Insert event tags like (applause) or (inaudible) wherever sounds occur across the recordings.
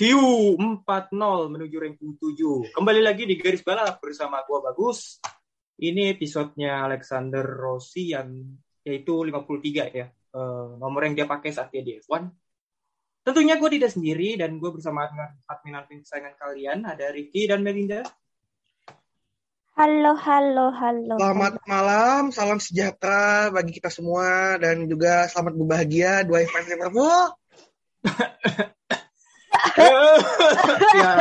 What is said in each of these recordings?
Siu 4-0 menuju ranking 7. Kembali lagi di garis balap bersama gua Bagus. Ini episodenya Alexander Rossi yang yaitu 53 ya. Eh, nomor yang dia pakai saat dia di F1. Tentunya gue tidak sendiri dan gue bersama admin-admin kesayangan kalian. Ada Ricky dan Melinda. Halo, halo, halo. Selamat malam, salam sejahtera bagi kita semua dan juga selamat berbahagia dua fans (laughs) Liverpool. Ya,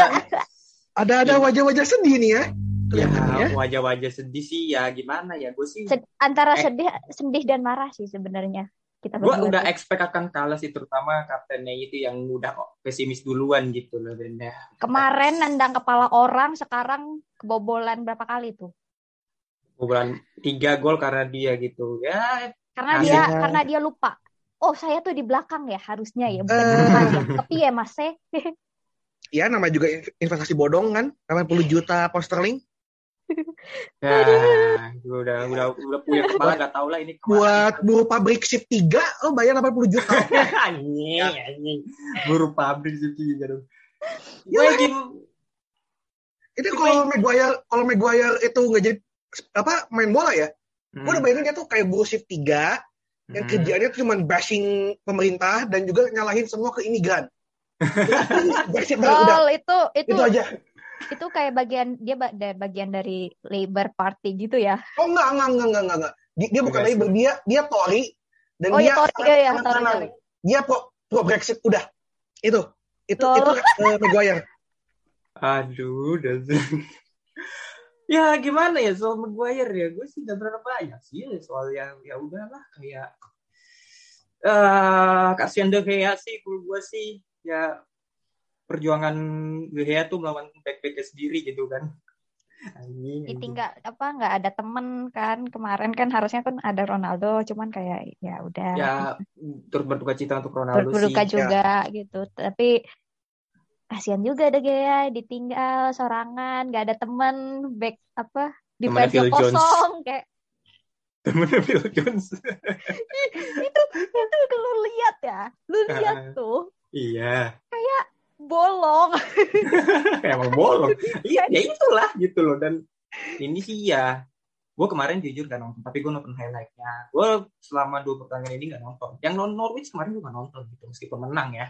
ada-ada wajah-wajah sedih nih ya. Ya, Kelihatannya. wajah-wajah sedih sih ya gimana ya. Gue sih Sed- antara Eh. sedih, sedih dan marah sih sebenarnya kita gue udah expect akan kalah sih terutama kaptennya itu yang udah pesimis duluan gitu loh dan ya Kemarin nendang kepala orang, sekarang kebobolan berapa kali tuh? bulan tiga gol karena dia gitu ya Karena dia karena dia lupa. Oh, saya tuh di belakang ya harusnya ya, bukan di depan ya. Tapi ya Mas eh. (laughs) Ya namanya juga in- investasi bodong kan, 80 juta pound sterling. ya (laughs) gua udah udah udah punya kepala nggak tahu lah ini Buat buruh pabrik shift 3, lo bayar 80 juta. (laughs) anjing anjing buru pabrik itu gitu Ya, gue game Itu kalau Maguire, kalau Maguire itu nggak jadi apa main bola ya, Hmm. gue udah bayangin dia tuh kayak buruh shift 3 yang kerjaannya tuh cuma bashing pemerintah dan juga nyalahin semua ke imigran. (laughs) Brexit udah, udah, Gol itu itu itu aja. itu kayak bagian dia bagian dari Labour Party gitu ya. Oh enggak, enggak, enggak, enggak, enggak, enggak. Dia, dia bukan Labour, dia dia Tory dan Oh dia ya, Tory, sangat- iya, iya, sangat Tory. Tory. Dia pro, pro Brexit udah. Itu. Itu Lol. itu eh, Maguire. aduh udah ya gimana ya? Soal Maguire ya gue sih gak berapa banyak sih. Soal yang ya udahlah kayak eh kasihan De Gea sih kalau gue sih. Ya perjuangan De Gea tuh melawan back-backnya sendiri gitu kan. Anjing, anjing. Ditinggal apa nggak ada temen kan. Kemarin kan harusnya kan ada Ronaldo cuman kayak ya udah. Ya turut berduka cita untuk Ronaldo berduka sih juga gitu. Tapi kasihan juga ada Gea ditinggal sorangan nggak ada temen back apa defense Phil Jones. kosong kayak. (laughs) Temennya Phil Jones. (laughs) Itu itu lu lihat ya lu lihat tuh. Iya. Bolong. (laughs) Emang bolong. Iya ya itulah gitu loh. Dan ini sih ya gue kemarin jujur gak nonton tapi gue nonton highlightnya. Gue selama dua pertandingan ini gak nonton. Yang non Norwich kemarin gue gak nonton gitu meskipun menang ya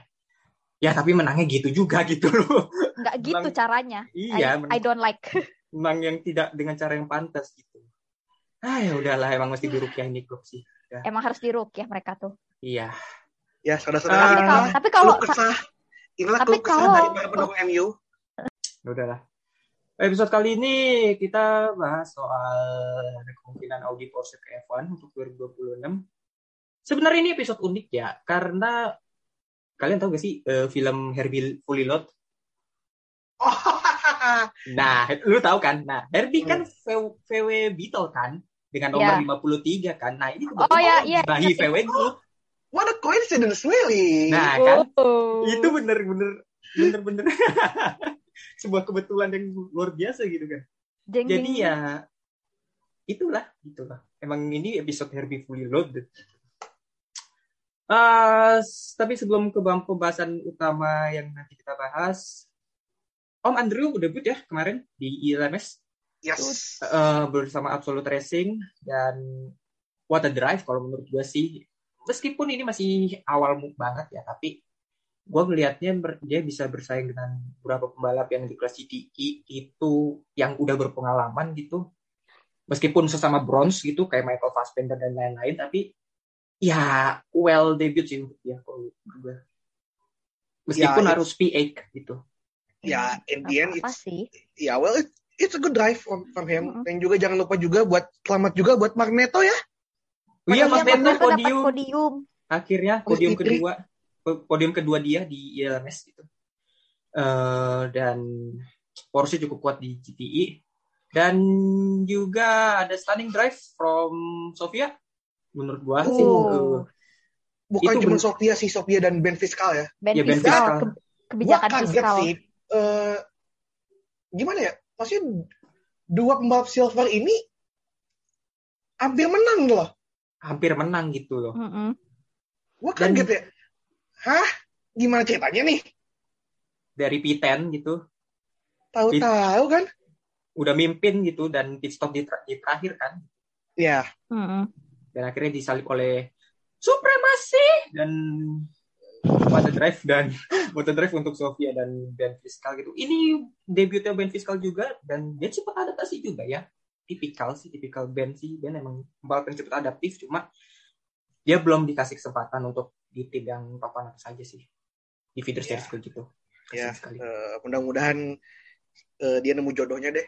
ya tapi menangnya gitu juga gitu loh. Nggak gitu Menang- caranya. iya I, I don't like. Menang yang tidak dengan cara yang pantas gitu. Ah ya udahlah emang mesti dirukyah ini klub sih. Emang harus diruk ya mereka tuh. Iya. Ya, tapi saudara-saudara. Ah. kalau tapi kalau kesah. Inilah tapi kalau- dari para pendukung MU. Ya udahlah. Episode kali ini kita bahas soal kemungkinan Audi Porsche ke F1 untuk 2026 sebenarnya ini episode unik ya karena kalian tahu gak sih eh, film Herbie Fully Load Oh, Nah, lu tahu kan? Nah, Herbie kan VW, VW Beetle kan dengan nomor Iya. 53 kan. Nah, ini Oh, iya, iya, bahi iya. VW Group. what a coincidence really. Nah, kan Oh. itu bener-bener bener-bener (laughs) sebuah kebetulan yang luar biasa gitu kan. Jeng, jeng. Jadi ya itulah, itulah. Emang ini episode Herbie Fully Loaded. S- tapi sebelum ke pembahasan utama yang nanti kita bahas, Om Andrew debut ya kemarin di ILMS. Yes. eh, bersama Absolute Racing dan What a Drive kalau menurut gue sih meskipun ini masih awal banget ya tapi gue ngelihatnya ber- dia bisa bersaing dengan beberapa pembalap yang di kelas GTI itu yang udah berpengalaman gitu meskipun sesama bronze gitu kayak Michael Fassbender dan lain-lain tapi ya well debut sih untuk dia kalau gue meskipun Ya, harus P8 gitu ya in the end apa it's sih? ya well it- it's a good drive from, from him Mm-mm. dan juga jangan lupa juga buat selamat juga buat Magneto ya Oh iya, Iya, Magneto dapat podium. podium. Akhirnya podium kedua. Po- Podium kedua dia di ILMS gitu. Eh, dan Porsche cukup kuat di GTI. Dan juga ada stunning drive from Sofia. Menurut gua sih. Oh. eh, bukan cuma bener. Sofia sih Sofia dan Ben Fiskal ya Ben Ya, Ben fiskal, fiskal. ke- gua kebijakan kaget fiskal. sih eh, gimana ya maksudnya dua pembalap silver ini hampir menang loh hampir menang gitu loh. Mm-mm. gua Dan- kaget ya hah gimana ceritanya nih Dari P10 gitu. tahu-tahu kan Udah mimpin gitu. Dan pit stop di, ter- di terakhir kan. ya Mm-mm. Dan akhirnya disalip oleh Supremasi. Dan Motor Drive dan (laughs) Motor Drive untuk Sofia dan Ben Fiskal gitu. Ini debutnya Ben Fiskal juga dan dia cepat adaptasi juga ya. Tipikal sih, tipikal Ben sih. Ben emang balap yang cepat adaptif cuma dia belum dikasih kesempatan untuk di tim yang papan atas saja sih. Di feeder Ya. series kayak gitu. Ya, sekali. Eh, mudah-mudahan eh, dia nemu jodohnya deh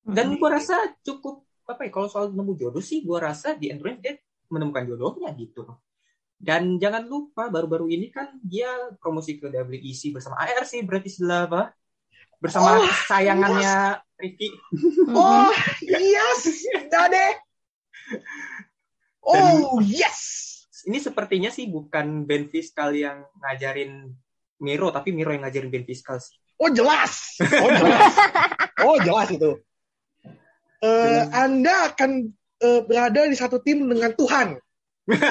Dan gua rasa cukup apa ya kalau soal nemu jodoh sih gua rasa di endurance dia menemukan jodohnya gitu. Dan jangan lupa baru-baru ini kan dia promosi ke WEC bersama ARC Bratislava bersama Oh, sayangannya Ricky. Mm-mm. (laughs) oh yes dah deh oh yes Ini sepertinya sih bukan Ben Fiskal yang ngajarin Miro tapi Miro yang ngajarin Ben Fiskal sih. Oh jelas, oh jelas, (laughs) oh jelas itu. Eh, Hmm. Anda akan eh, berada di satu tim dengan Tuhan. (laughs)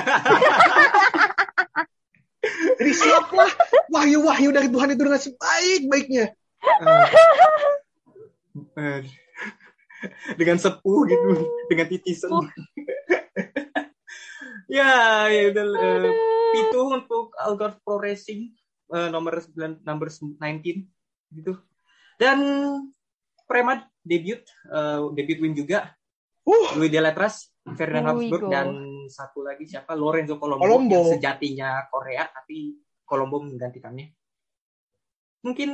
Jadi siaplah wahyu-wahyu dari Tuhan itu dengan sebaik-baiknya. Eh, dengan sepuh gitu, dengan titisan. (laughs) ya, itu eh, itu untuk Algarve Pro Racing eh, nomor 9 number 19 gitu. Dan Prema debut eh, debut win juga Uh, Louis Deletras, Ferdinand Ui, Habsburg dan satu lagi siapa Lorenzo Colombo, Colombo. yang sejatinya Korea tapi Colombo menggantikannya. Mungkin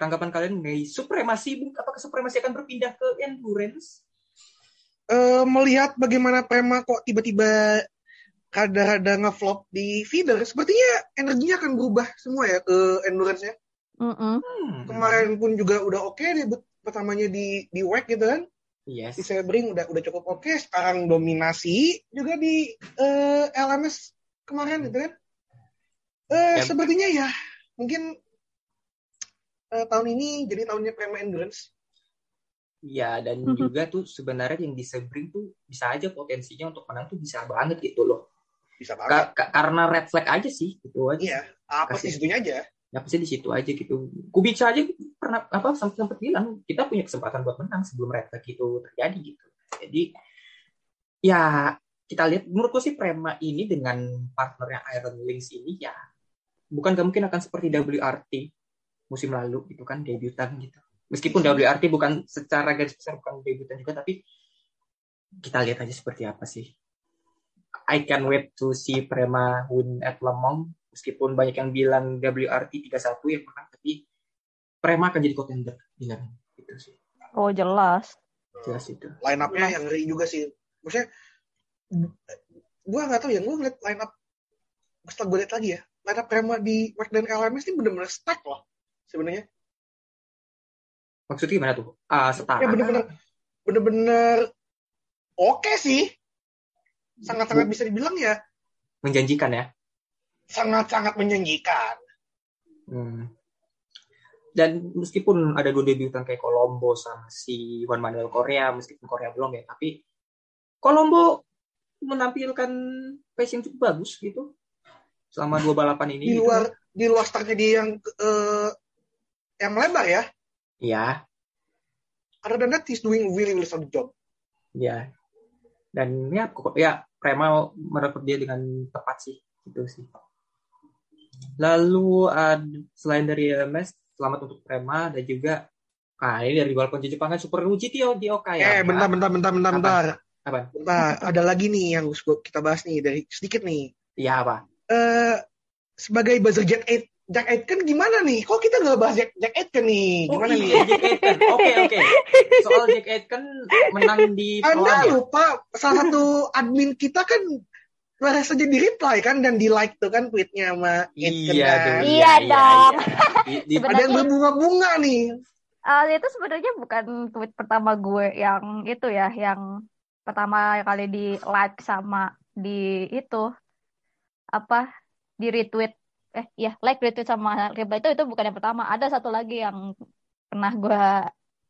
tanggapan kalian mengenai supremasi apakah supremasi akan berpindah ke endurance? eh, melihat bagaimana Prema kok tiba-tiba rada-rada ngeflop di feeder, sepertinya energinya akan berubah semua ya ke endurance-nya. Mm-mm. Hmm. Kemarin pun juga udah oke debut pertamanya di di WEC gitu kan. Yes. di Sebring udah udah cukup oke sekarang dominasi juga di eh, LMS kemarin gitu kan eh Ya. sepertinya ya mungkin eh, tahun ini jadi tahunnya Prema Endurance Ya dan Mhm. juga tuh sebenarnya yang di Sebring tuh bisa aja potensinya untuk menang tuh bisa banget gitu loh. bisa banget Ka- ka- karena red flag aja sih gitu aja. iya apa sih situnya aja Ya pasti di situ aja gitu. Kubica aja pernah apa sempat sempat bilang kita punya kesempatan buat menang sebelum red flag itu terjadi gitu. Jadi ya kita lihat menurutku sih Prema ini dengan partnernya Iron Lynx ini ya bukan gak mungkin akan seperti WRT musim lalu gitu kan debutan gitu. Meskipun WRT bukan secara garis besar bukan debutan juga tapi kita lihat aja seperti apa sih. I can wait to see Prema win at Le Mans meskipun banyak yang bilang WRT 31 yang menang tapi Prema akan jadi contender Mans. gitu sih. Oh jelas. jelas itu. Line up-nya yang ngeri juga sih. Maksudnya gue nggak tahu ya gue ngeliat line up setelah gue lihat lagi ya line up Prema di dan LMS ini bener-bener stack loh sebenarnya. Maksudnya gimana tuh? Ah setara. Ya bener-bener bener-bener oke sih. Sangat-sangat bisa dibilang ya. Menjanjikan ya sangat-sangat menjanjikan. Hmm. Dan meskipun ada dua debutan kayak Colombo sama si Juan Manuel Korea, meskipun Korea belum ya, tapi Colombo menampilkan pace yang cukup bagus gitu selama dua balapan ini. Di gitu. luar di luar startnya dia yang eh, yang lebar ya. Ya, Other than that, he's doing really really solid job. ya. Dan ya, kok- ya Prema merekrut dia dengan tepat sih, gitu sih. Lalu ad- selain dari MS, selamat untuk Prema dan juga Nah, ini dari balkon Jepang kan Super Uji Tio di Okayama. eh, bentar, bentar, bentar, bentar, Apa? bentar. Apa? Bentar, ada lagi nih yang kita bahas nih dari sedikit nih. Iya apa? Eh sebagai buzzer jet 8 Jack Aitken gimana nih? Kok kita nggak bahas Jack, Jack Aitken nih? Oh Gimana iya, nih? Jack Aitken. Oke, oke. Soal Jack Aitken menang di Anda ya? lupa salah satu admin kita kan baru saja di reply kan dan di like tuh kan tweetnya sama Iya, kan. dong. Iya dong. Di, di- Sebenarnya- Ada yang berbunga-bunga nih. Ah, itu sebenarnya bukan tweet pertama gue yang itu ya, yang pertama kali di like sama di itu apa di retweet eh ya like retweet sama reply itu itu bukan yang pertama. Ada satu lagi yang pernah gue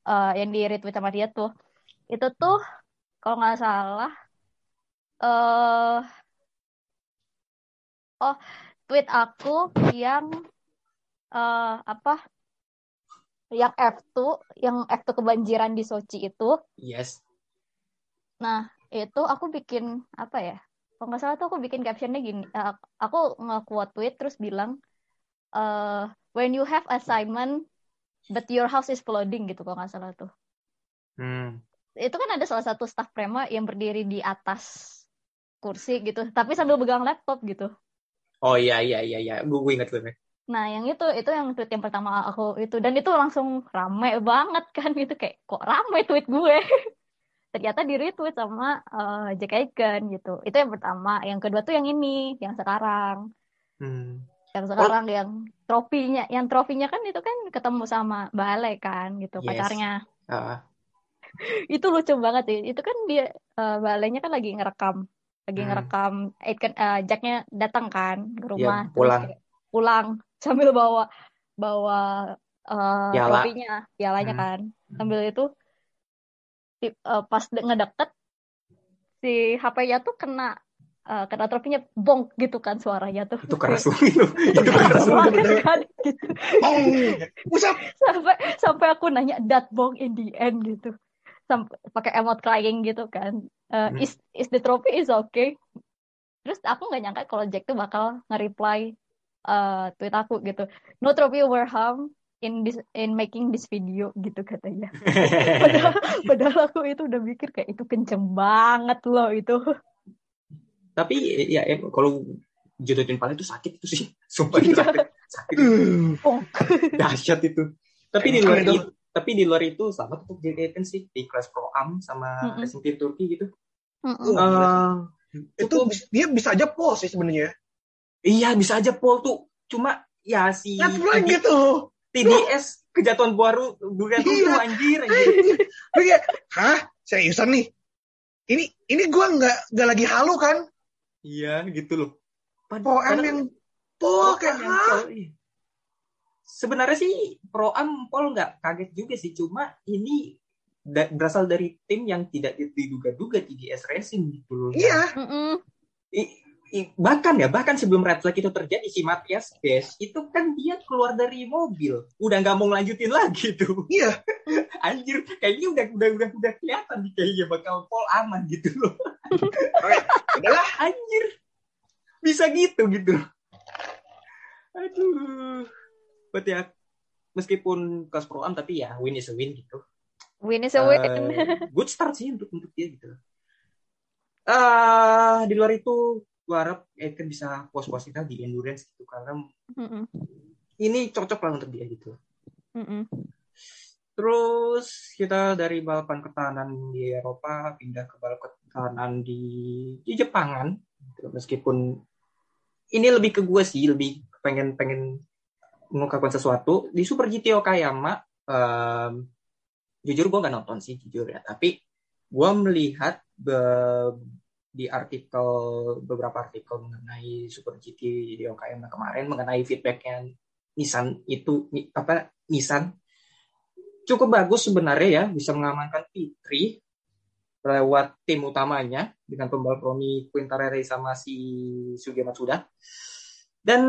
eh, yang di retweet sama dia tuh. Itu tuh kalau nggak salah eh oh tweet aku yang eh apa? Yang F2 yang F2 kebanjiran di Sochi itu. Yes. nah itu aku bikin apa ya? Kalau nggak salah tuh aku bikin captionnya gini eh, aku nge-quote tweet terus bilang eh when you have assignment but your house is flooding gitu kalau nggak salah tuh. Hmm. itu kan ada salah satu staff prema yang berdiri di atas kursi gitu tapi sambil pegang laptop gitu Oh iya, iya, iya, iya. Gue, ingat gue. Nah, yang itu itu yang tweet yang pertama aku itu dan itu langsung rame banget kan gitu kayak kok rame tweet gue. (laughs) Ternyata di retweet sama eh, Jack Aiken gitu. Itu yang pertama. Yang kedua tuh yang ini, yang sekarang. Hmm. Yang sekarang yang trofinya, yang trofinya kan itu kan ketemu sama Bale kan gitu Yes. pacarnya. Ah, (laughs) Itu lucu banget sih. Itu kan dia eh, Balenya kan lagi ngerekam lagi Hmm. ngerekam eh, Jacknya datang kan ke rumah Iya, terus pulang. kayak pulang (laughs) sambil bawa bawa eh, Piala. trofinya pialanya Hmm. kan sambil itu ti- eh, pas de- ngedeket si HP-nya tuh kena eh, kena trofinya bonk gitu kan suaranya tuh itu keras (laughs) itu. Itu Keras kan gitu Oh, (laughs) sampai sampai aku nanya that bonk in the end gitu pakai emot crying gitu kan Eh, Hmm. is is the trophy is okay terus aku nggak nyangka kalau Jack tuh bakal nge-reply eh, tweet aku gitu no trophy were harm in this in making this video gitu katanya (laughs) padahal, padahal aku itu udah mikir kayak itu kenceng banget loh itu Tapi ya em, kalau jodohin pala itu sakit itu sih. (laughs) Sumpah itu sakit. Sakit. Uh, bonk Dahsyat itu. Tapi di luar Itu. Tapi di luar itu selamat untuk Jack Aitken sih di kelas Pro Am sama Mm-mm. Racing Team Turki gitu. Mm-mm. Wah, Eh, itu dia bisa aja pause sih sebenarnya. iya bisa aja Paul tuh. Cuma ya si TD gitu. TDS kejatuhan baru bukan Iya. tuh anjir anjir. Lu kayak, hah? Seriusan nih? Ini ini gua nggak nggak lagi halu kan? Iya gitu loh. Pad- Pro am padahal- yang Pro po Am kayak hah? Sebenarnya sih Pro Am Paul nggak kaget juga sih, cuma ini da- berasal dari tim yang tidak diduga-duga TDS Racing gitu loh. Iya. I- i- bahkan ya bahkan sebelum red flag itu terjadi si Matias Bes itu kan dia keluar dari mobil udah nggak mau ngelanjutin lagi tuh Iya. (laughs) anjir kayaknya udah udah udah udah kelihatan nih kayaknya bakal Paul aman gitu loh (laughs) Oke, udahlah. anjir bisa gitu gitu loh aduh berarti ya meskipun kelas pro am tapi ya win is a win gitu win is a win Eh, good start sih untuk untuk dia gitu ah di luar itu gue harap Eken bisa puas-puasin di endurance gitu karena Mm-mm. ini cocok lah untuk dia gitu Mm-mm. Terus kita dari balapan ketahanan di Eropa pindah ke balapan ketahanan di, di Jepangan. Gitu. Meskipun ini lebih ke gue sih, lebih pengen pengen mengungkapkan sesuatu di Super GT Okayama. em, jujur gue nggak nonton sih jujur ya, tapi gue melihat be- di artikel beberapa artikel mengenai Super GT di Okayama kemarin mengenai feedbacknya Nissan itu apa Nissan cukup bagus sebenarnya ya bisa mengamankan P3 lewat tim utamanya dengan pembalap Romy Quintarelli sama si Sugi Matsuda dan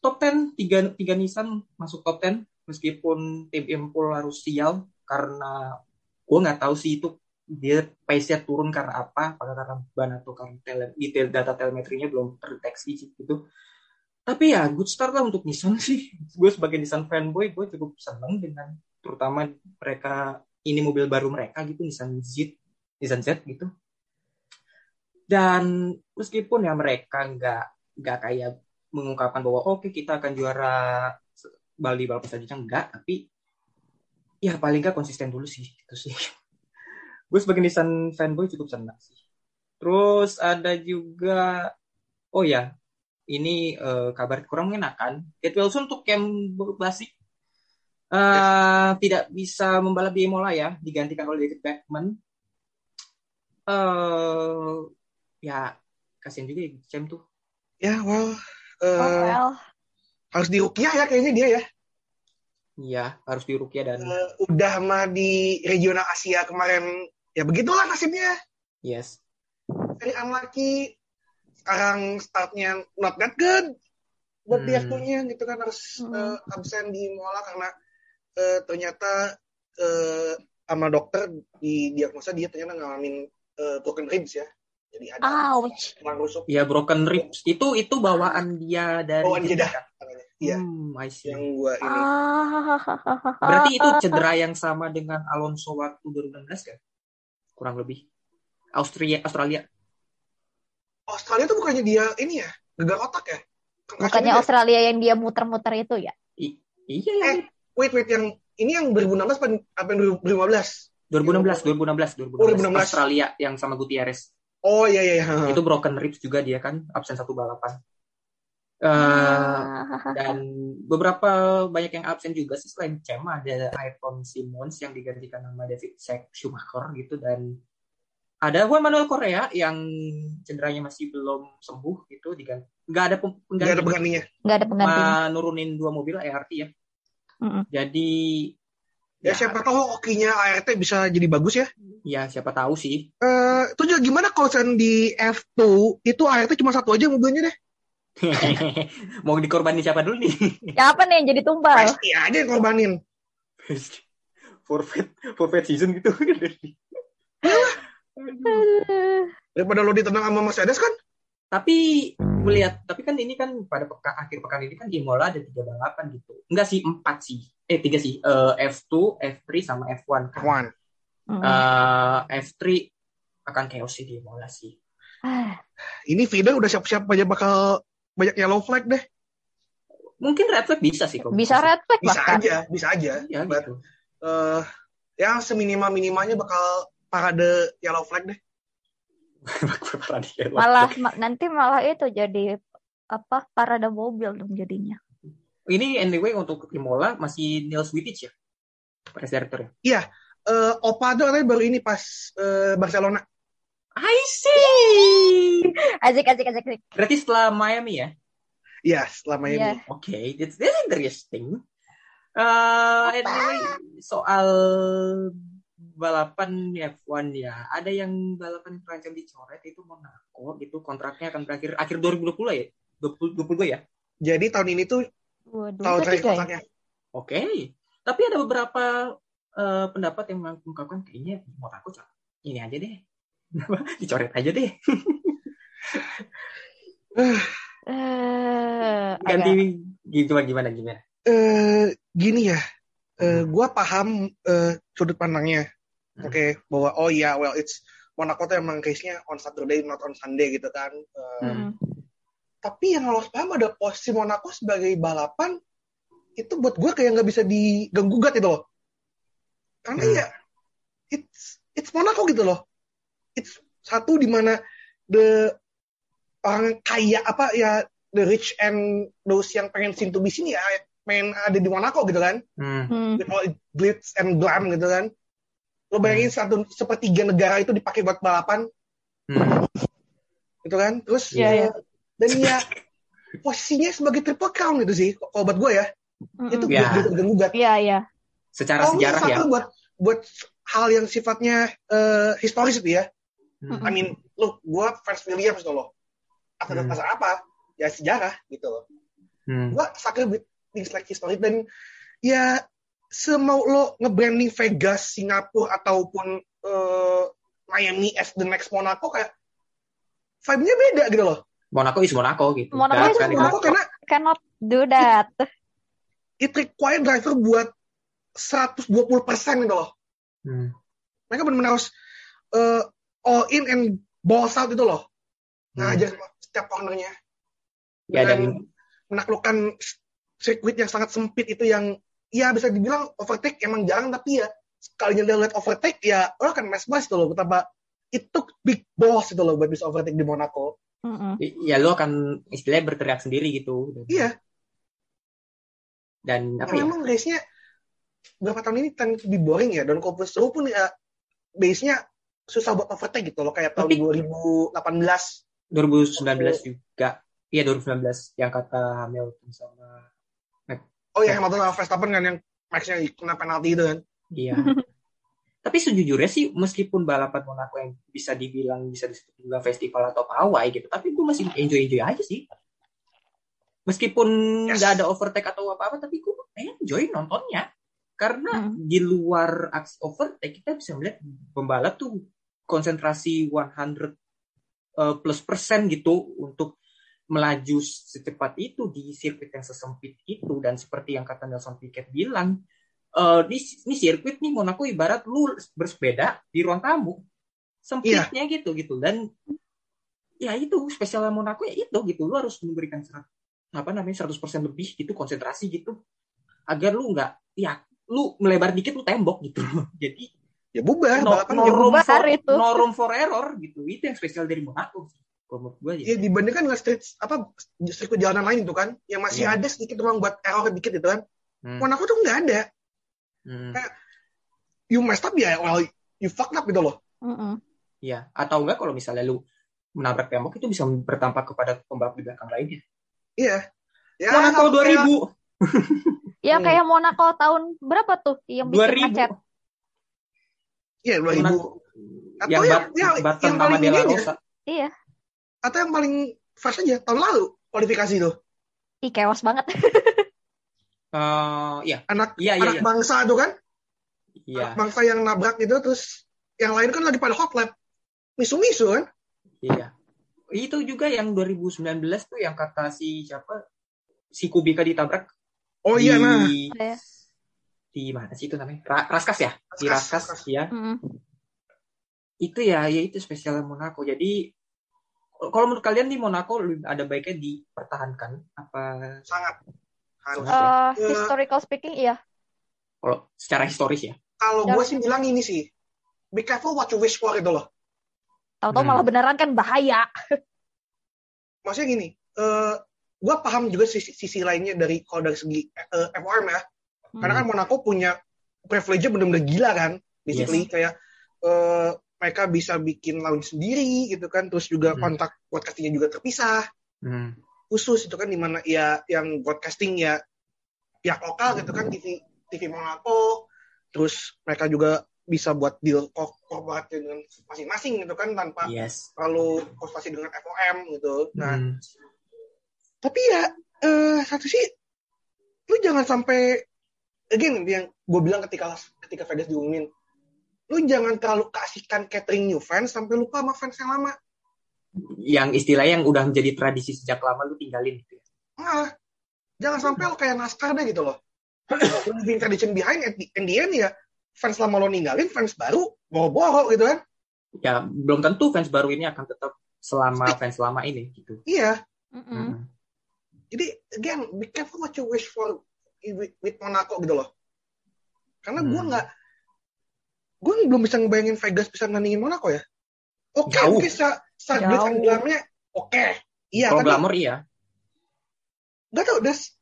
top 10 tiga, tiga Nissan masuk top 10 meskipun tim Impul harus sial karena gue nggak tahu sih itu dia pace-nya turun karena apa apakah karena ban atau karena tele, detail data telemetrinya belum terdeteksi gitu. Tapi ya good start lah untuk Nissan sih. (laughs) Gue sebagai Nissan fanboy gue cukup seneng dengan terutama mereka ini mobil baru mereka gitu Nissan Z Nissan Z gitu. Dan meskipun ya mereka nggak nggak kayak mengungkapkan bahwa oke kita akan juara Bali balapan selanjutnya enggak, tapi ya paling nggak konsisten dulu sih itu sih. (laughs) Gue sebagai Nissan fanboy cukup senang sih. Terus ada juga oh ya, ini eh, kabar kurang mengenakan. Kate Wilson untuk camp basic eh, tidak bisa membalap di Imola ya, digantikan oleh David Beckman. Eh ya kasihan juga ya Cem tuh. Ya, well, Oh, eh, well. harus di Rukiah ya kayaknya dia ya. Iya, harus di Rukia dan Eh, udah mah di regional Asia kemarin, ya begitulah nasibnya. yes. Very unlucky. Sekarang startnya not that good buat Hmm. dia punya gitu kan harus Hmm. eh, absen di Mola karena eh, ternyata eh, sama dokter di diagnosa dia ternyata ngalamin eh, broken ribs ya. Jadi ada Ouch. tulang rusuk. Ya broken ribs itu itu bawaan dia dari Bawaan katanya. Iya, Hmm, I see. yang gua ini. Ah. Berarti itu cedera yang sama dengan Alonso waktu 2016 kan? Kurang lebih. Austria Australia. Australia tuh bukannya dia ini ya, gegar otak ya? Kena Bukannya juga ya? Australia yang dia muter-muter itu ya? I- iya ya. Eh. Wait, wait, yang ini yang 2016 apa, yang 2015? 2016, 2016, 2016, Oh, 2016. Australia yang sama Gutierrez. Oh iya iya iya. Itu broken ribs juga dia kan, absen satu balapan. Eh, Ah. dan beberapa banyak yang absen juga sih selain Cem ada Ayrton Simmons yang digantikan nama David Sek Schumacher gitu dan ada Juan Manuel Korea yang cederanya masih belum sembuh gitu diganti nggak ada pem- Nggak ada pengganti penggantinya. Nggak ada penggantinya. nurunin dua mobil ART ya Mm-mm. jadi Ya, siapa tahu hokinya ART bisa jadi bagus ya. ya siapa tahu sih Eh, itu juga gimana kalau di F2 itu ART cuma satu aja mobilnya deh. (laughs) mau dikorbanin siapa dulu nih Siapa nih yang jadi tumbal? Pasti aja yang korbanin. (laughs) forfeit forfeit season gitu Daripada lo ditendang sama Mercedes kan? tapi melihat tapi kan ini kan pada peka, akhir pekan ini kan di Imola ada tiga balapan gitu enggak sih empat sih eh tiga sih Eh, F2 F3 sama F1 kan One. Mm. Eh, F3 akan chaos sih di Imola sih Ah, Ini Vida udah siap-siap aja bakal banyak yellow flag deh. mungkin red flag bisa sih kalau Bisa red flag Bisa bahkan. aja, bisa aja. ya But, gitu eh, ya seminimal minimanya bakal parade yellow flag deh. Malah ma- nanti malah itu jadi apa parade mobil dong jadinya. ini anyway untuk Imola masih Nils Wittich ya race director ya Eh, Opa tuh katanya baru ini pas eh, Barcelona. I see Asik asik asik. asik. berarti setelah Miami ya Iya, selama ini. Iya. Oke, that's, that's interesting. Uh, anyway, soal balapan F1 ya, ada yang balapan terancam dicoret itu Monaco, itu kontraknya akan berakhir akhir 2020 ya, 20, 22 ya. Jadi tahun ini tuh Waduh, tahun terakhir ya? kontraknya. Oke, tapi ada beberapa uh, pendapat yang mengungkapkan kayaknya Monaco ini aja deh, (laughs) dicoret aja deh, (laughs) Eh, ganti agak- gimana gimana gimana. Eh, gini ya, eh, Hmm. gua paham eh, sudut pandangnya. Hmm. Oke, bahwa oh ya, well it's Monaco tuh emang race-nya on Saturday not on Sunday gitu kan. Eh, Mm. Tapi yang harus paham ada posisi Monaco sebagai balapan itu buat gue kayak nggak bisa diganggu gugat itu loh. Karena Hmm. ya it's it's Monaco gitu loh. It's satu di mana the orang kaya apa ya the rich and those yang pengen sin to be sini ya pengen ada di Monaco gitu kan. Hmm. Hmm. With all it glitz and glam gitu kan. Lo bayangin satu sepertiga negara itu dipakai buat balapan Hmm. gitu kan. Terus Iya, iya. eh, dan ya posisinya sebagai triple crown gitu sih kalau buat gue ya. Mm-mm. Itu Ya. buat gue gugat. Iya iya. Secara Kalau sejarah ya. satu buat buat hal yang sifatnya eh, historis itu ya. Hmm. I mean, lo gue fans Williams tuh lo. Atas Hmm. dasar apa? Ya sejarah gitu loh. Hmm. Gue suka with things like history dan ya semau lo nge-branding Vegas, Singapura ataupun eh, Miami as the next Monaco kayak vibe-nya beda gitu loh. Monaco is Monaco gitu. Monaco Dan is kan Monaco itu- karena Cannot do that. it require driver buat 120% gitu loh. Hmm. Mereka benar-benar harus eh, all in and balls out itu loh. Nah, Hmm. aja setiap cornernya. Ya Dan dan menaklukkan sirkuit yang sangat sempit itu yang ya bisa dibilang overtake emang jarang tapi ya sekalinya dia lihat overtake ya lo akan mesmerized tuh loh betapa itu big boss itu loh buat bisa overtake di Monaco. Mm-mm. ya lo akan istilahnya berteriak sendiri gitu. Iya, dan apa ya, ya memang race-nya berapa tahun ini tend to be boring ya dan kalau seru pun ya base-nya susah buat overtake gitu loh kayak tahun Tapi- 2018 2019 juga. Iya 2019 yang kata Hamilton sama oh ya Hamilton sama Verstappen kan yang Max-nya kena penalti itu kan Iya. (laughs) Tapi sejujurnya sih meskipun balapan Monaco yang bisa dibilang bisa disebut juga festival atau pawai gitu, tapi gue masih enjoy enjoy aja sih. Meskipun Yes. nggak ada overtake atau apa apa, tapi gue enjoy nontonnya. Karena Hmm. di luar aksi overtake kita bisa melihat pembalap tuh konsentrasi 100 eh, plus persen gitu untuk melaju secepat itu di sirkuit yang sesempit itu. Dan seperti yang kata Nelson Piquet bilang eh di ini sirkuit nih Monaco ibarat lu bersepeda di ruang tamu. Sempitnya gitu gitu. Dan ya itu spesialnya Monaco ya itu gitu. Lu harus memberikan serat, apa namanya 100% lebih gitu konsentrasi gitu. Agar lu nggak ya lu melebar dikit lu tembok gitu. (laughs) Jadi ya bubar no, balapan no ya room for, itu. no room for error gitu. Itu yang spesial dari Monaco. sih kalau menurut gue ya ya dibandingkan dengan street apa sirkuit jalanan lain itu kan yang masih Iya. ada sedikit ruang buat error dikit itu kan Hmm. Monaco tuh nggak ada Hmm. you messed up ya well you fucked up gitu loh. Iya, atau enggak kalau misalnya lu menabrak tembok itu bisa berdampak kepada pembalap di belakang lainnya. iya ya Monaco kayak- 2000, (laughs) Ya Hmm. kayak Monaco tahun berapa tuh yang bikin 2000. macet? iya 2000 Monaco Atau yang, yang- bat, yang- yang paling ini aja. Iya. Atau yang paling fresh aja tahun lalu kualifikasi tuh Ih, kewas banget. (laughs) Eh, iya, anak iya, iya, anak iya. bangsa tuh kan Iya, anak bangsa yang nabrak itu terus yang lain kan lagi pada hot lap misu-misu kan iya. Itu juga yang 2019 tuh yang kata si siapa? Si Kubika ditabrak oh di iya nah Iya. di mana sih itu namanya? Ra- Raskas ya? Di Raskas, Raskas, Raskas. ya. Mm-mm. Itu ya, ya itu spesial Monaco. Jadi kalau menurut kalian di Monaco ada baiknya dipertahankan apa sangat harus Ya. historical speaking, iya. kalau secara historis ya? kalau Ya. gue sih bilang ini sih be careful what you wish for itu loh Tahu-tahu Hmm. malah beneran kan bahaya. (laughs) maksudnya gini eh gue paham juga sisi, sisi lainnya dari kalau dari segi eh, FOM ya karena kan Monaco punya privilege bener-bener gila kan basically kayak eh, mereka bisa bikin lounge sendiri gitu kan terus juga Hmm. kontak broadcastingnya juga terpisah Hmm. khusus itu kan di mana ya yang broadcasting ya pihak lokal gitu kan TV TV Monaco terus mereka juga bisa buat deal ko- korporat dengan masing-masing gitu kan tanpa Yes. terlalu konsultasi dengan FOM gitu nah Hmm. tapi ya eh satu sih lu jangan sampai again yang gue bilang ketika ketika Vegas diumumin lu jangan terlalu kasihkan catering new fans sampai lupa sama fans yang lama Yang istilah yang udah menjadi tradisi sejak lama lu tinggalin gitu ya. ah jangan sampai lu kayak NASCAR deh gitu loh Lu leaving tradition behind at the, in the end ya fans lama lo ninggalin fans baru boro-boro gitu kan Ya belum tentu fans baru ini akan tetap selama fans lama ini gitu. iya Mm-mm. Hmm. jadi again be careful what you wish for with, with Monaco gitu loh karena gue Hmm. nggak gue belum bisa ngebayangin Vegas bisa nandingin Monaco ya. Oke Jauh. mungkin sa saat oke. Iya Kalau tapi glamor iya. nggak tau there's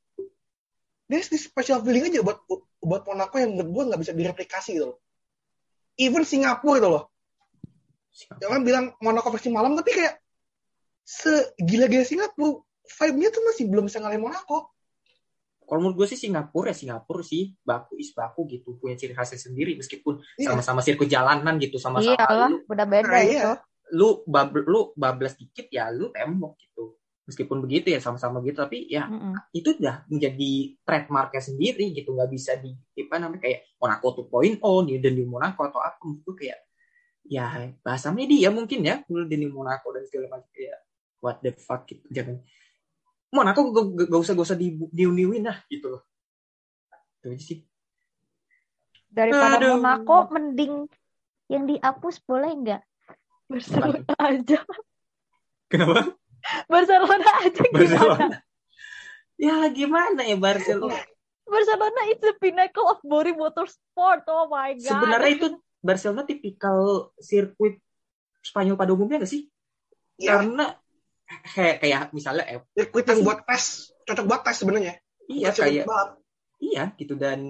there's this special feeling aja buat buat Monaco yang menurut gue nggak bisa direplikasi gitu loh. Even Singapura gitu loh. Jangan bilang Monaco versi malam tapi kayak segila-gila Singapura vibe-nya tuh masih belum bisa ngalahin Monaco Kalau menurut gue sih Singapura ya Singapura sih baku is baku gitu punya ciri khasnya sendiri meskipun Iya. sama-sama sirkuit jalanan gitu sama-sama Iyalah, lu, udah beda Nah, itu. iya. lu bab lu bablas dikit ya lu tembok gitu meskipun begitu ya sama-sama gitu tapi ya Mm-mm. itu udah menjadi trademarknya sendiri gitu nggak bisa di apa namanya kayak Monaco 2.0 New the New Monaco atau apa itu kayak ya bahasa media mungkin ya New New Monaco dan segala macam kayak what the fuck gitu jangan Monaco gak, gak, gak usah gak usah di new newin lah gitu loh itu aja sih Daripada Aduh. Monaco, mending yang dihapus boleh nggak? Barcelona aja. kenapa Barcelona aja gimana? Barcelona Ya gimana ya Barcelona? Barcelona it's the pinnacle of body motorsport. Oh my god. Sebenarnya itu Barcelona tipikal sirkuit Spanyol pada umumnya nggak sih? Ya, Karena kayak kayak misalnya eh, sirkuit yang buat tes, cocok buat tes sebenarnya. iya sirkuit kayak balap. iya gitu dan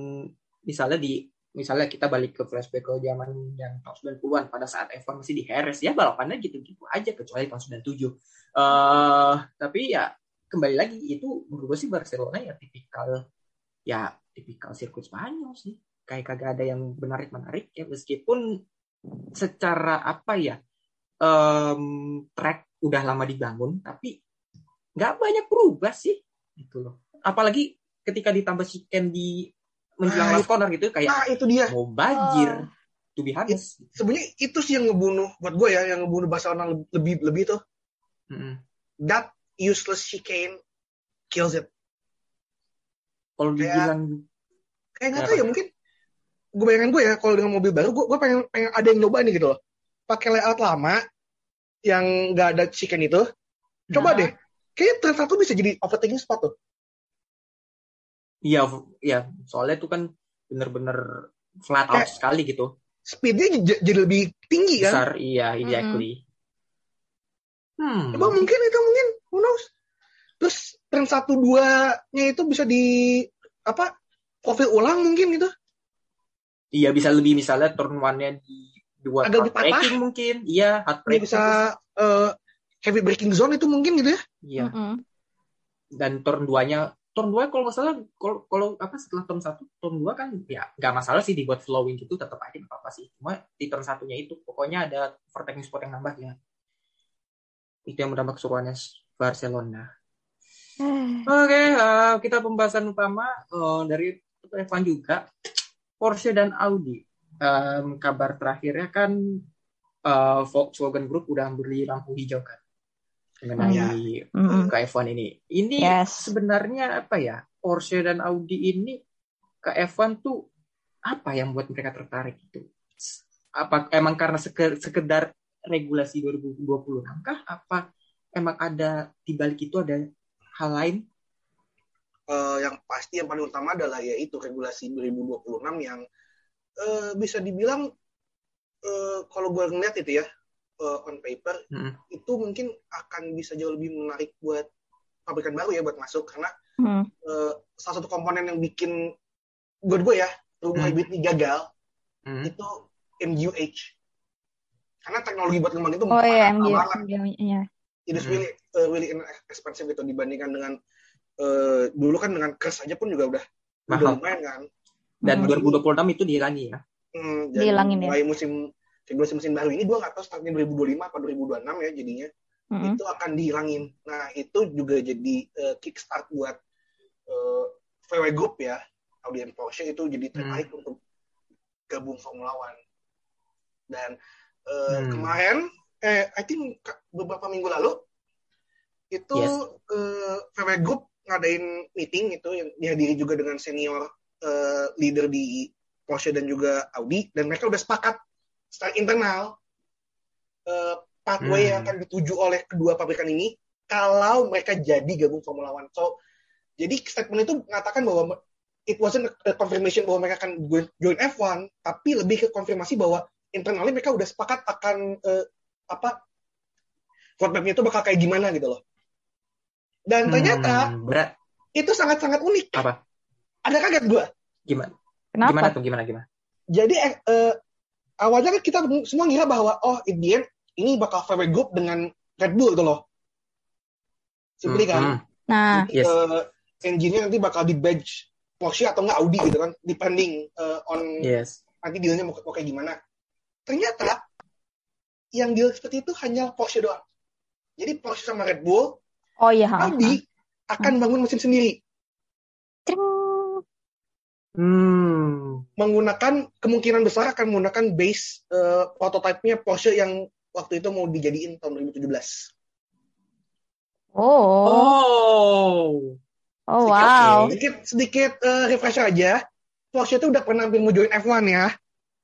misalnya di misalnya kita balik ke flashback ke zaman yang tahun 90-an pada saat F1 masih di Harris ya balapannya gitu-gitu aja kecuali tahun 97. Eh tapi ya kembali lagi itu menurut gue sih Barcelona ya tipikal ya tipikal sirkuit Spanyol sih. Kayak kagak ada yang menarik-menarik ya meskipun secara apa ya em, track udah lama dibangun tapi nggak banyak berubah sih gitu loh. Apalagi ketika ditambah chicken di menjelang Ah, last corner gitu kayak Nah, itu dia. mau banjir Oh. to be honest. Sebenarnya itu sih yang ngebunuh buat gue ya, yang ngebunuh Barcelona lebih lebih tuh. Mm-mm. That useless chicane kills it. Kalau Kayak- dibilang Kayak nggak tahu ya mungkin gue bayangin gue ya kalau dengan mobil baru gue gue pengen pengen ada yang nyoba nih gitu loh. Pakai layout lama yang nggak ada chicane itu. Coba Nah. deh. Kayaknya turn satu bisa jadi overtaking spot tuh. iya ya soalnya itu kan bener-bener flat out Kayak- sekali gitu. Speednya j- jadi lebih tinggi kan. Besar iya exactly. Hmm. Coba mungkin itu mungkin who knows. Terus turn satu dua nya itu bisa di apa profil ulang mungkin gitu. Iya bisa lebih misalnya turn one-nya di dua Agak braking mungkin. Iya, braking. bisa eh, heavy braking zone itu mungkin gitu ya. Iya. Mm-mm. Dan turn 2-nya turn 2 kalau nggak salah kalau kalau apa setelah turn 1 turn 2 kan ya nggak masalah sih dibuat flowing gitu tetap aja nggak apa-apa sih. Cuma di turn satunya itu pokoknya ada overtaking spot yang nambah ya. Itu yang menambah keseruannya Barcelona. Oke, eh, kita pembahasan utama eh, dari F1 juga Porsche dan Audi. Em, kabar terakhirnya kan eh, Volkswagen Group udah beri lampu hijau kan mengenai Mm-mm. ke F1 ini. Ini Yes. sebenarnya apa ya? Porsche dan Audi ini ke F1 tuh apa yang buat mereka tertarik itu? Apa emang karena seke- sekedar regulasi 2020 kah? Apa emang ada di balik itu ada hal lain? Eh, yang pasti yang paling utama adalah yaitu regulasi 2026 yang eh, bisa dibilang eh, kalau gue ngeliat itu ya eh, on paper Mm-mm. itu mungkin akan bisa jauh lebih menarik buat pabrikan baru ya buat masuk karena Hmm. eh, salah satu komponen yang bikin buat gue ya turbo Hmm. hybrid ini gagal Hmm. itu MGUH karena teknologi buat ngembang itu Oh iya, banget. Iya. It is Hmm. really uh, really expensive gitu dibandingkan dengan eh, dulu kan dengan Kers aja pun juga udah udah Mahal. lumayan kan. Dan Hmm. 2026 itu dihilangi ya. Hmm, Dihilangin ya. mulai musim regulasi musim baru ini gue nggak tahu startnya 2025 apa 2026 ya jadinya Mm-mm. itu akan dihilangin. Nah itu juga jadi eh, kickstart buat eh, VW Group ya Audi dan Porsche itu jadi tertarik untuk gabung Formula One. Dan eh, Hmm. kemarin eh I think beberapa minggu lalu itu Yes. eh, VW Group ngadain meeting itu yang dihadiri juga dengan senior eh, leader di Porsche dan juga Audi dan mereka udah sepakat secara internal eh, pathway Hmm. yang akan dituju oleh kedua pabrikan ini kalau mereka jadi gabung Formula One. So jadi statement itu mengatakan bahwa it wasn't a confirmation bahwa mereka akan join- join F1, tapi lebih ke konfirmasi bahwa internally mereka udah sepakat akan eh, apa roadmap-nya itu bakal kayak gimana gitu loh. Dan ternyata Hmm, berat itu sangat-sangat unik. apa? Ada kaget gue. Gimana? Kenapa? Gimana tuh? Gimana gimana? Jadi eh, eh, awalnya kan kita semua ngira bahwa oh in the end ini bakal VW Group dengan Red Bull gitu loh. Simply kan. Hmm, Nah, Jadi, Yes. eh, engine-nya nanti bakal di badge Porsche atau nggak Audi gitu kan, depending eh, on Yes. nanti dealnya mau, mau kayak gimana. Ternyata yang deal seperti itu hanya Porsche doang. Jadi Porsche sama Red Bull, oh iya. ha, ha. Audi akan bangun mesin sendiri, Cring. Hmm. menggunakan kemungkinan besar akan menggunakan base eh, prototipe-nya Porsche yang waktu itu mau dijadiin tahun 2017. Oh. Oh. Oh Sedikit- wow. Sedikit sedikit eh, refresher aja. Porsche itu udah pernah hampir mau join F1 ya.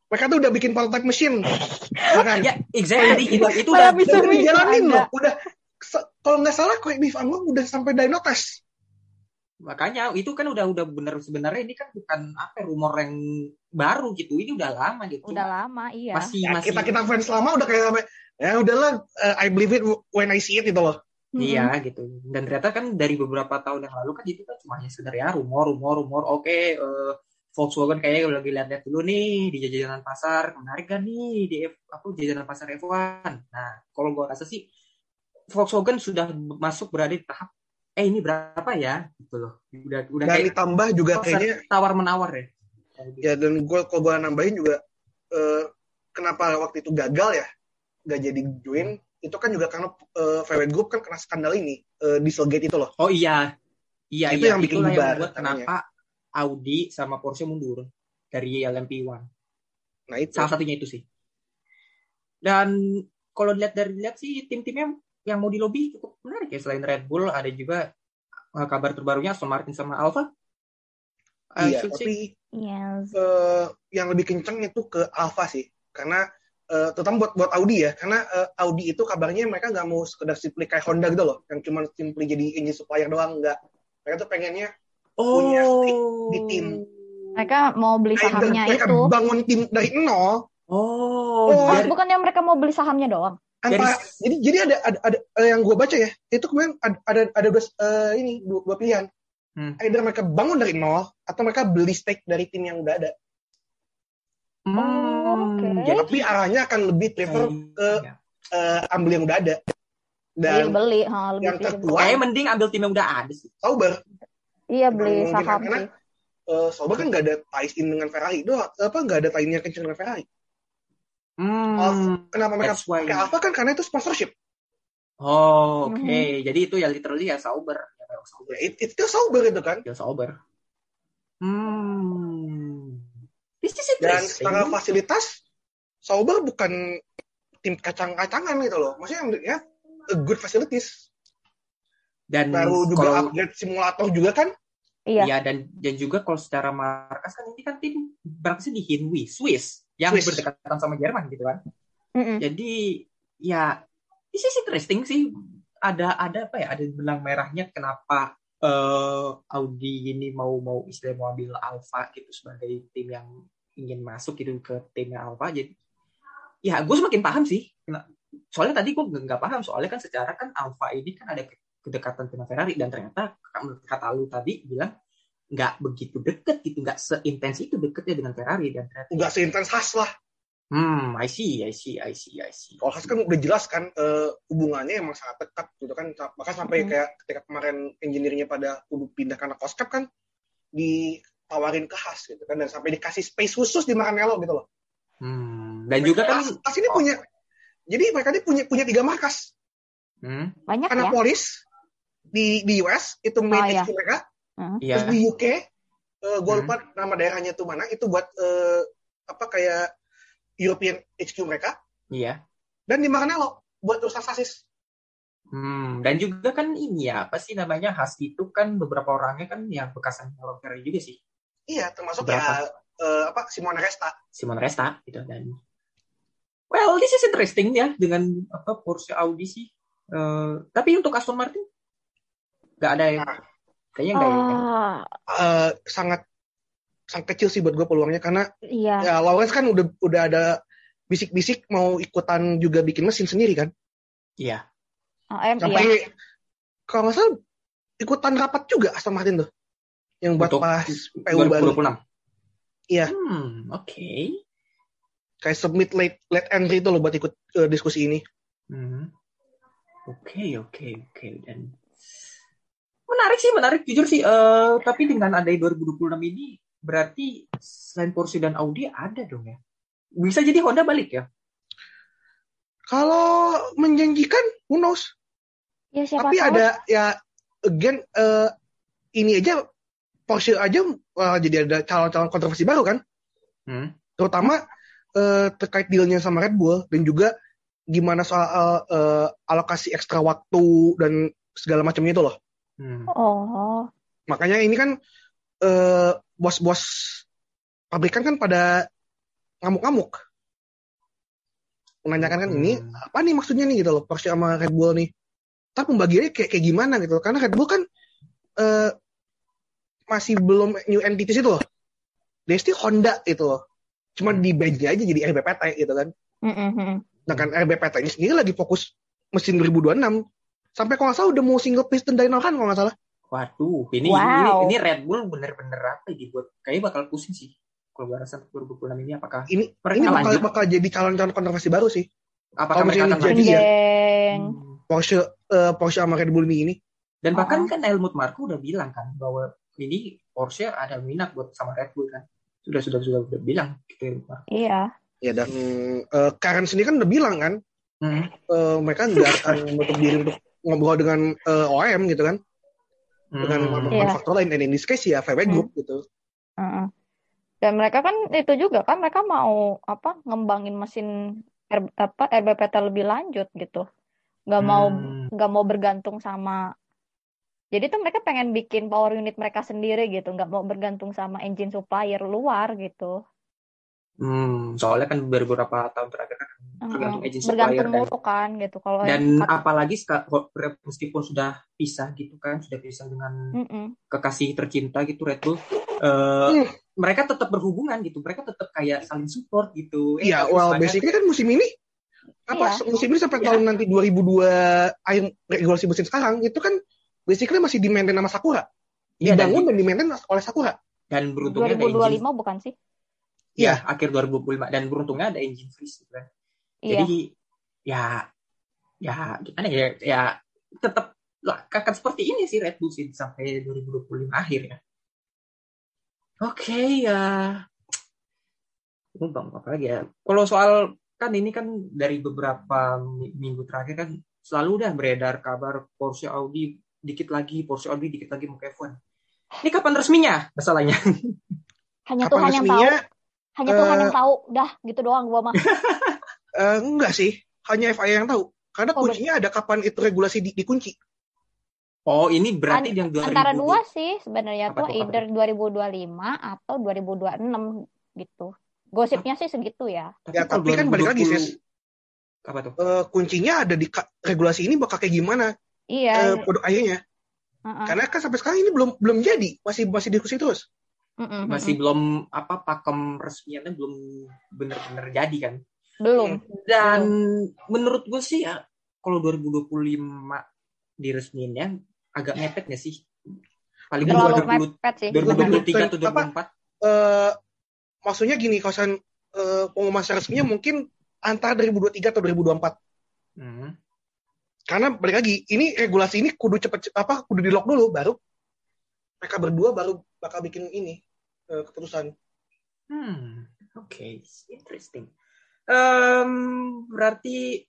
Mereka tuh udah bikin prototype mesin. (laughs) Bahkan. Ya, exactly. itu itu udah bisa dijalanin loh. Udah kalau nggak salah correct me if I'm wrong, udah sampai dyno test. Makanya itu kan udah udah bener sebenarnya ini kan bukan apa ya, rumor yang baru gitu. Ini udah lama gitu. Udah lama, iya. Masih Ya, masih kita kita fans lama udah kayak sampai ya udahlah uh, I believe it when I see it gitu loh. Iya gitu. Dan ternyata kan dari beberapa tahun yang lalu kan itu kan cuma hanya sekedar ya rumor, rumor, rumor. Oke, eh, Volkswagen kayaknya lagi lihat-lihat dulu nih di jajanan pasar. Menarik kan nih di F, apa jajanan pasar F1. Nah, kalau gua rasa sih Volkswagen sudah masuk berada di tahap eh ini berapa ya gitu loh. Udah udah Dan kayak ditambah juga kayaknya tawar menawar ya. ya dan gue kalau gue nambahin juga eh, kenapa waktu itu gagal ya gak jadi join itu kan juga karena eh, VW Group kan kena skandal ini eh, Dieselgate itu loh. Oh iya. Iya, Itu iya. yang bikin Itulah bubar, yang kenapa Audi sama Porsche mundur dari LMP1. Nah itu Salah satunya itu sih. Dan kalau dilihat dari lihat sih tim-timnya yang mau di lobby cukup menarik ya selain Red Bull ada juga eh, kabar terbarunya Aston Martin sama Alfa. I iya should say. tapi Yes. eh, yang lebih kenceng itu ke Alfa sih karena eh, terutama buat buat Audi ya karena eh, Audi itu kabarnya mereka nggak mau sekedar simply kayak Honda gitu loh yang cuma simply jadi engine supplier doang nggak mereka tuh pengennya punya stake di tim. Mereka mau beli either sahamnya mereka itu. bangun tim dari nol Oh, Oh, Oh, bukannya mereka mau beli sahamnya doang? Antara Dari- jadi jadi ada ada, ada eh, yang gue baca ya itu kemarin ada ada, ada dua eh, ini dua, dua pilihan Hmm. either mereka bangun dari nol atau mereka beli stake dari tim yang udah ada Hmm, oke. jadi tapi arahnya akan lebih prefer ke Iya. eh, ambil yang udah ada Beli dan beli, ha, lebih yang beli. tertua Kayaknya mending ambil tim yang udah ada sih. Sauber Iya beli saham karena- sih. eh, Sauber kan nggak ada ties in dengan Ferrari itu apa nggak ada tie-nya kenceng dengan Ferrari Hmm. kenapa mereka pakai Alfa kan karena itu sponsorship Oh, oke. Mhm. Jadi itu ya literally ya Sauber. Ya, Sauber. ya, it, itu Sauber itu kan Ya Sauber. Hmm. This is dan secara fasilitas Sauber bukan tim kacang-kacangan gitu loh maksudnya ya a good facilities Dan baru juga kalau- upgrade simulator juga kan Iya. Iya dan dan juga kalau secara markas kan ini kan tim berarti di Hinwi, Swiss yang Swiss. berdekatan sama Jerman gitu kan. Mm-mm. Jadi ya this is interesting sih. Ada ada apa ya? Ada benang merahnya kenapa eh, Audi ini mau mau istilah mau ambil Alfa gitu sebagai tim yang ingin masuk gitu ke timnya Alfa. Jadi ya gue semakin paham sih. Soalnya tadi gue nggak paham soalnya kan secara kan Alfa ini kan ada ke- kedekatan dengan Ferrari dan ternyata kata lu tadi bilang nggak begitu deket gitu nggak seintens itu deketnya dengan Ferrari dan ternyata nggak seintens khas lah. Hmm I see I see I see I see. Kalau khas kan udah jelas kan eh, hubungannya emang sangat dekat gitu kan. Bahkan sampai Mhm. kayak ketika kemarin engineer-nya pada kudu pindah karena cost cap kan ditawarin ke khas gitu kan. Dan sampai dikasih space khusus di Maranello gitu loh. Hmm, dan juga kan khas, khas ini punya jadi mereka ini punya punya tiga markas. Hmm, Banyak ya. Annapolis di di US itu main Oh, iya. Mereka ya terus di UK eh gue Hmm. lupa nama daerahnya tuh mana. Itu buat eh, apa kayak European HQ mereka. Iya. Dan di Maranello buat urusan sasis. Hmm, dan juga kan ini ya apa sih namanya khas itu kan beberapa orangnya kan yang bekasan orang Ferrari juga sih. Iya termasuk Berapa? ya eh, apa Simone Resta. Simon Resta gitu dan well this is interesting ya dengan apa Porsche Audi sih. Eh, tapi untuk Aston Martin nggak ada yang Nah. Kayaknya nggak ya Ah, eh, sangat sangat kecil sih buat gue peluangnya karena iya. ya Lawrence kan udah udah ada bisik-bisik mau ikutan juga bikin mesin sendiri kan iya AM sampai iya. kalau nggak salah ikutan rapat juga Aston Martin tuh yang buat Untuk pas PU baru 2026 Iya. hmm oke kayak submit late late entry itu loh buat ikut eh, diskusi ini Hmm. Oke, oke, oke. Dan menarik sih, menarik jujur sih. Eh, tapi dengan ada 2026 ini, berarti selain Porsche dan Audi ada dong ya. Bisa jadi Honda balik ya. kalau menjanjikan who knows Ya siapa tapi tahu. ada ya again eh, ini aja Porsche aja wah, jadi ada calon-calon kontroversi baru kan Hmm. terutama eh, terkait dealnya sama Red Bull dan juga gimana soal eh, alokasi ekstra waktu dan segala macamnya itu loh Hmm. Oh. makanya ini kan eh, bos-bos pabrikan kan pada ngamuk-ngamuk menanyakan kan ini Hmm. apa nih maksudnya nih gitu loh Porsche sama Red Bull nih tapi pembagiannya kayak kayak gimana gitu karena Red Bull kan eh, masih belum new entities itu loh. Dia still Honda itu loh. Cuma di badge aja jadi RBPT gitu kan. Mm-mm. Sedangkan RBPT ini sendiri lagi fokus mesin 2026. Sampai kalau nggak salah udah mau single piston dyno kan kalau nggak salah. Waduh, ini Wow. ini, ini Red Bull bener-bener apa ya dibuat? Kayaknya bakal pusing sih. Kalau gue rasa 2026 ini apakah Ini mereka ini bakal, lanjut? bakal jadi calon-calon kontroversi baru sih. apakah kalau mereka akan jadi ya. Hmm. Porsche eh, Porsche sama Red Bull ini. Dan bahkan Oh. kan Helmut Marko udah bilang kan bahwa ini Porsche ada minat buat sama Red Bull kan. Sudah sudah sudah, udah bilang gitu Helmut Marko. Iya. Ya dan eh, Karen sendiri kan udah bilang kan Hmm. eh, mereka nggak akan menutup diri untuk ngobrol dengan eh, OM gitu kan dengan Hmm. Iya. manufaktur lain dan in this case ya VW Group gitu. Heeh. Dan mereka kan itu juga kan mereka mau apa ngembangin mesin R, apa RBPT lebih lanjut gitu. Nggak mau Hmm. nggak mau bergantung sama jadi tuh mereka pengen bikin power unit mereka sendiri gitu, nggak mau bergantung sama engine supplier luar gitu. Hmm, soalnya kan beberapa tahun terakhir kan tergantung Heeh. agent supplier Bergantung dan kan gitu. Kalau dan yang- apalagi meskipun sudah pisah gitu kan, sudah pisah dengan Mm-mm. kekasih tercinta gitu Red Bull, eh, Hmm. mereka tetap berhubungan gitu, mereka tetap kayak saling support gitu. Eh, Iya, kalau well misalnya- basically kan musim ini apa Iya. musim ini sampai Iya. tahun nanti 2002 akhir regulasi mesin sekarang itu kan basically masih di maintain sama Sakura. Iya, dan, Dibangun dan di maintain oleh Sakura. dan beruntungnya ada 2025 engine, bukan sih? Ya akhir 2025 dan beruntungnya ada engine freeze gitu kan. Iya. Jadi ya ya gimana ya ya tetap lah akan seperti ini sih Red Bull sih sampai 2025 akhir ya. Oke ya. Ini bang apa lagi ya? Kalau soal kan ini kan dari beberapa mi- minggu terakhir kan selalu udah beredar kabar Porsche Audi dikit lagi Porsche Audi dikit lagi mau ke F1. Ini kapan resminya masalahnya? Hanya Kapan Tuhan yang tahu, hanya Tuhan eh, yang tahu. Dah, gitu doang gua mah. (laughs) Eh, enggak sih, hanya FIA yang tahu. Karena Oh, kuncinya ada kapan itu regulasi di, dikunci. Oh ini berarti yang 2000 Antara dua sih sebenarnya tuh tuh, apa either 2025 atau 2026 gitu. Gosipnya sih segitu ya. Ya, kalau tapi kan balik lagi, 2020 Sis. Apa tuh? Eh, kuncinya ada di regulasi ini bakal kayak gimana Iya. eh, produk akhirnya. Heeh. Karena kan sampai sekarang ini belum belum jadi, masih masih diskusi terus. Mm-mm, masih mm-mm. belum apa pakem resminya belum bener-bener jadi kan belum. dan menurut gue sih ya kalau 2025 diresmiinnya agak mepet nggak sih paling Terlalu 2020 mepet sih. 2023 atau Apa? 2024 eh maksudnya gini, kalau eh, pengumuman resminya mungkin antara 2023 atau 2024. hmm. Karena balik lagi, ini regulasi ini kudu cepet apa kudu di lock dulu baru mereka berdua baru bakal bikin ini eh, keputusan. Hmm, oke, interesting. Em, berarti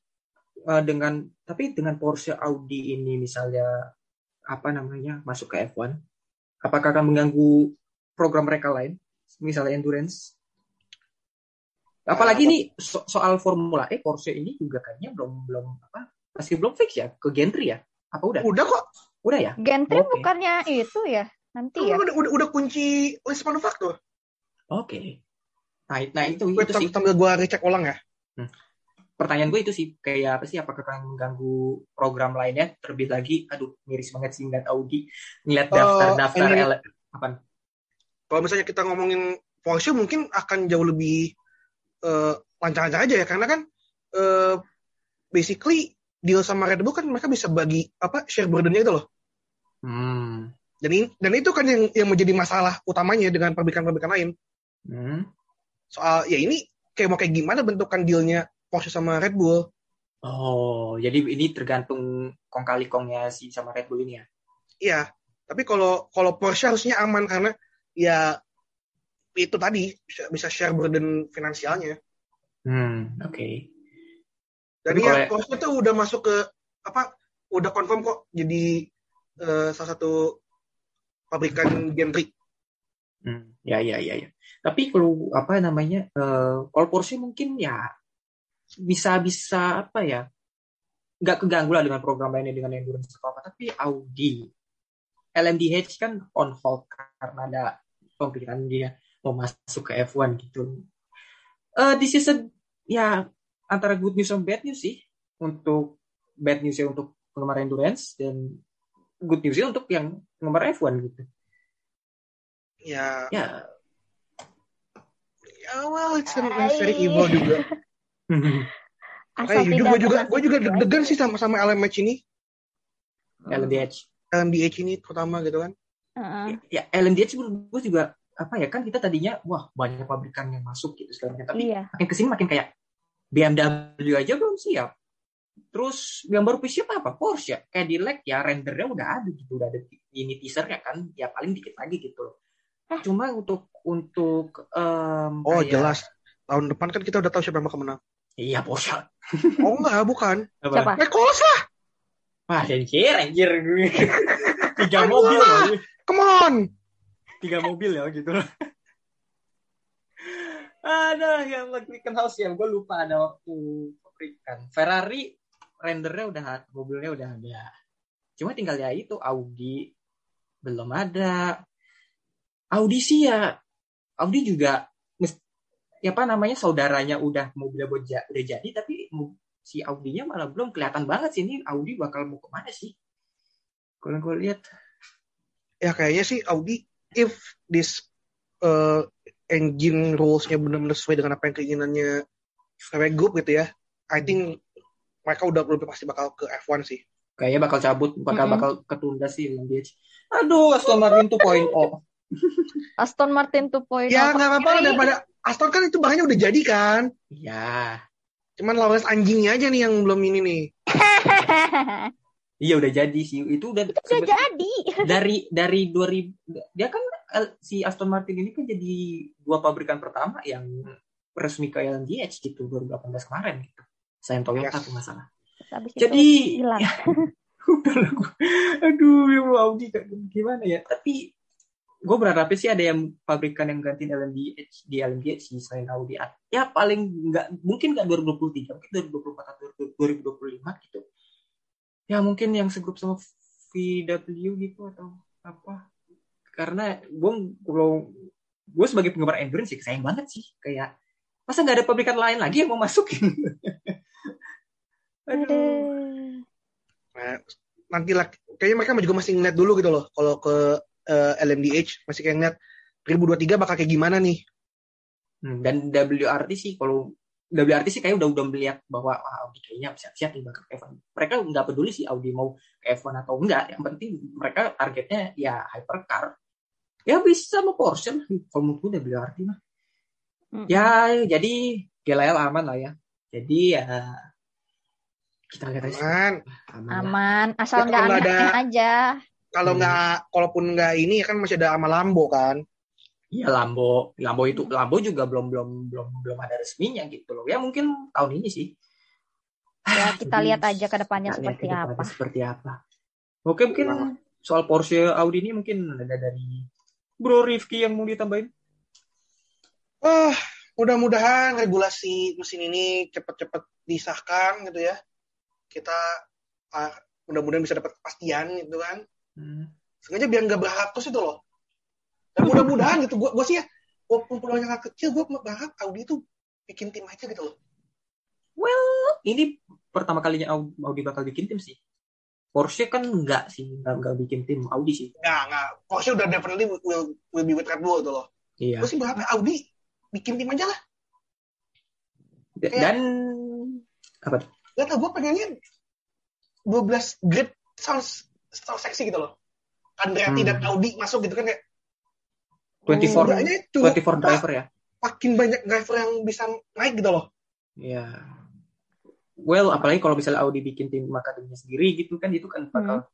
eh, dengan tapi dengan Porsche Audi ini misalnya apa namanya masuk ke F1, apakah akan mengganggu program mereka lain, misalnya endurance? Apalagi nih so- soal Formula E Porsche ini juga kayaknya belum belum apa masih belum fix ya ke Gentry ya? Apa udah? Udah kok, Udah ya? Gentry Oke. bukannya itu ya? Nanti ya? udah, udah udah kunci list manufaktur. Oke. Nah, nah itu Wait, itu sih. sambil gua recheck ulang ya. pertanyaan gue itu sih kayak apa sih apakah akan mengganggu program lainnya terlebih lagi aduh miris banget sih ngeliat Audi ngeliat Oh, daftar-daftar ini- ele- apa Kalau misalnya kita ngomongin Porsche mungkin akan jauh lebih eh, lancar-lancar aja ya karena kan eh, basically deal sama Red Bull kan mereka bisa bagi apa share burden-nya itu loh. hmm, Dan dan itu kan yang yang menjadi masalah utamanya dengan pabrikan-pabrikan lain. hmm. Soal ya ini kayak mau kayak gimana bentukan dealnya Porsche sama Red Bull. oh jadi ini tergantung kong kali kongnya si sama Red Bull ini ya Iya, tapi kalau kalau Porsche harusnya aman karena ya itu tadi bisa, bisa share burden finansialnya. hmm oke Dan Tapi ya kalau- Porsche tuh udah masuk ke apa? Udah confirm kok jadi eh, salah satu pabrikan Gentry. Hmm, ya ya ya ya. Tapi kalau apa namanya, eh, kalau Porsche mungkin ya bisa bisa apa ya, nggak keganggu lah dengan program lainnya dengan endurance atau apa. Tapi Audi, LMDH kan on hold karena ada pembicaraan dia mau masuk ke F1 gitu. Eh, this is a ya antara good news sama bad news sih untuk bad news ya untuk penggemar endurance dan good news untuk yang penggemar F1 gitu. Ya, Ya, ya well, it's a very evil juga. (laughs) Asal jujur tidak gue juga gue juga situ deg-degan sih sama sama LMH ini, LMDH. LMDH ini terutama gitu kan. Heeh. Ya, LMDH menurut gue juga apa ya kan kita tadinya wah banyak pabrikan yang masuk gitu segala macam. Tapi Iya. makin ke sini makin kayak BMW aja belum siap. Terus yang baru siap apa? Porsche, Cadillac ya rendernya udah ada gitu, udah ada ini teasernya kan, ya paling dikit lagi gitu loh. Eh. Cuma untuk untuk em, Oh kayak- jelas, tahun depan kan kita udah tahu siapa yang bakal menang. Iya Porsche. Oh enggak, bukan. Apa? Siapa? Nicholas lah, Wah, anjir, anjir. (laughs) Tiga Aduh. mobil loh. come on. Tiga mobil ya gitu loh. (laughs) Ada yang House ya, gue lupa ada waktu pabrikan. Ferrari rendernya udah mobilnya udah ada. Cuma tinggal ya itu Audi belum ada. Audi sih ya Audi juga ya apa namanya saudaranya udah mobilnya udah jadi tapi si Audinya malah belum kelihatan banget sih ini Audi bakal mau ke mana sih? Kalau gue lihat Ya kayaknya sih Audi, if this uh, engine rules-nya benar-benar sesuai dengan apa yang keinginannya VW Group gitu ya, I think mereka udah udah pasti bakal ke F1 sih. kayaknya bakal cabut bakal Mm-mm. bakal ketunda sih LMDH. Aduh, Aston Martin 2.0. (laughs) Aston Martin 2.0 Ya nggak apa-apa daripada Aston kan itu bahannya udah jadi kan. Iya. Cuman lawan anjingnya aja nih yang belum ini nih. (laughs) Iya udah jadi sih. Itu udah Udah sebe- jadi. (laughs) dari dari 2000 dia kan L- si Aston Martin ini kan jadi dua pabrikan pertama yang resmi ke LMDH gitu 2018 kemarin gitu. Saya Toyota Yes. tuh masalah. Habis Jadi hilang. ya, (laughs) udah lah gua. aduh ya Allah, Audi kayak gimana ya. Tapi gue berharap sih ada yang pabrikan yang gantiin LMDH di LMDH sih selain Audi. Ya paling nggak mungkin nggak 2023, mungkin 2024 atau 2025 gitu. Ya mungkin yang segrup sama VW gitu atau apa. Karena gue kalau gue sebagai penggemar endurance sih sayang banget sih kayak masa nggak ada pabrikan lain lagi yang mau masukin. (laughs) Aduh. Aduh. Nah, nanti lah, kayaknya mereka juga masih ngeliat dulu gitu loh. Kalau ke eh, LMDH masih kayak ngeliat 2023 bakal kayak gimana nih. Hmm, dan WRT sih kalau WRT sih kayak udah udah melihat bahwa ah, Audi kayaknya siap-siap nih bakal ke F1. Mereka nggak peduli sih Audi mau ke F1 atau enggak. Yang penting mereka targetnya ya hypercar. Ya bisa sama Porsche lah. Kalau menurut gue WRT mah. Mm. Ya jadi GLL aman lah ya. Jadi ya kita lihat aja. Aman. Aman. Aman, asal Ya, nggak kalau nggak aneh ada- aja. Kalau Hmm. nggak, kalaupun nggak ini ya kan masih ada sama Lambo kan. Iya Lambo, Lambo itu Lambo juga belum belum belum belum ada resminya gitu loh. Ya mungkin tahun ini sih. Ya kita Jadi, lihat aja ke depannya kita seperti ke depannya apa. Seperti apa. Oke mungkin Nah. soal Porsche Audi ini mungkin ada dari Bro Rifki yang mau ditambahin. Ah, mudah-mudahan regulasi mesin ini cepet-cepet disahkan gitu ya. Kita ah, mudah-mudahan bisa dapat kepastian gitu kan. Hmm. Sengaja biar nggak berharap terus itu loh. Dan mudah-mudahan gitu, gua, gua sih ya, walaupun peluangnya nggak kecil, gua berharap Audi itu bikin tim aja gitu loh. Well, ini pertama kalinya Au- Audi bakal bikin tim sih. Porsche kan enggak sih, enggak, enggak bikin tim Audi sih. Nggak, nggak. Porsche udah definitely will, will be with Red Bull gitu loh. Iya. Gue sih berharap Audi bikin tim aja lah. Dan apa tuh? Gak tau, gue pengennya 12 grade sounds, sounds seksi gitu loh. Andretti Hmm. dan Audi masuk gitu kan kayak 24 Seenggaknya cukup 24 driver ya. makin banyak driver yang bisa naik gitu loh. Iya. Well, apalagi kalau misalnya Audi bikin tim akademinya sendiri gitu kan itu kan bakal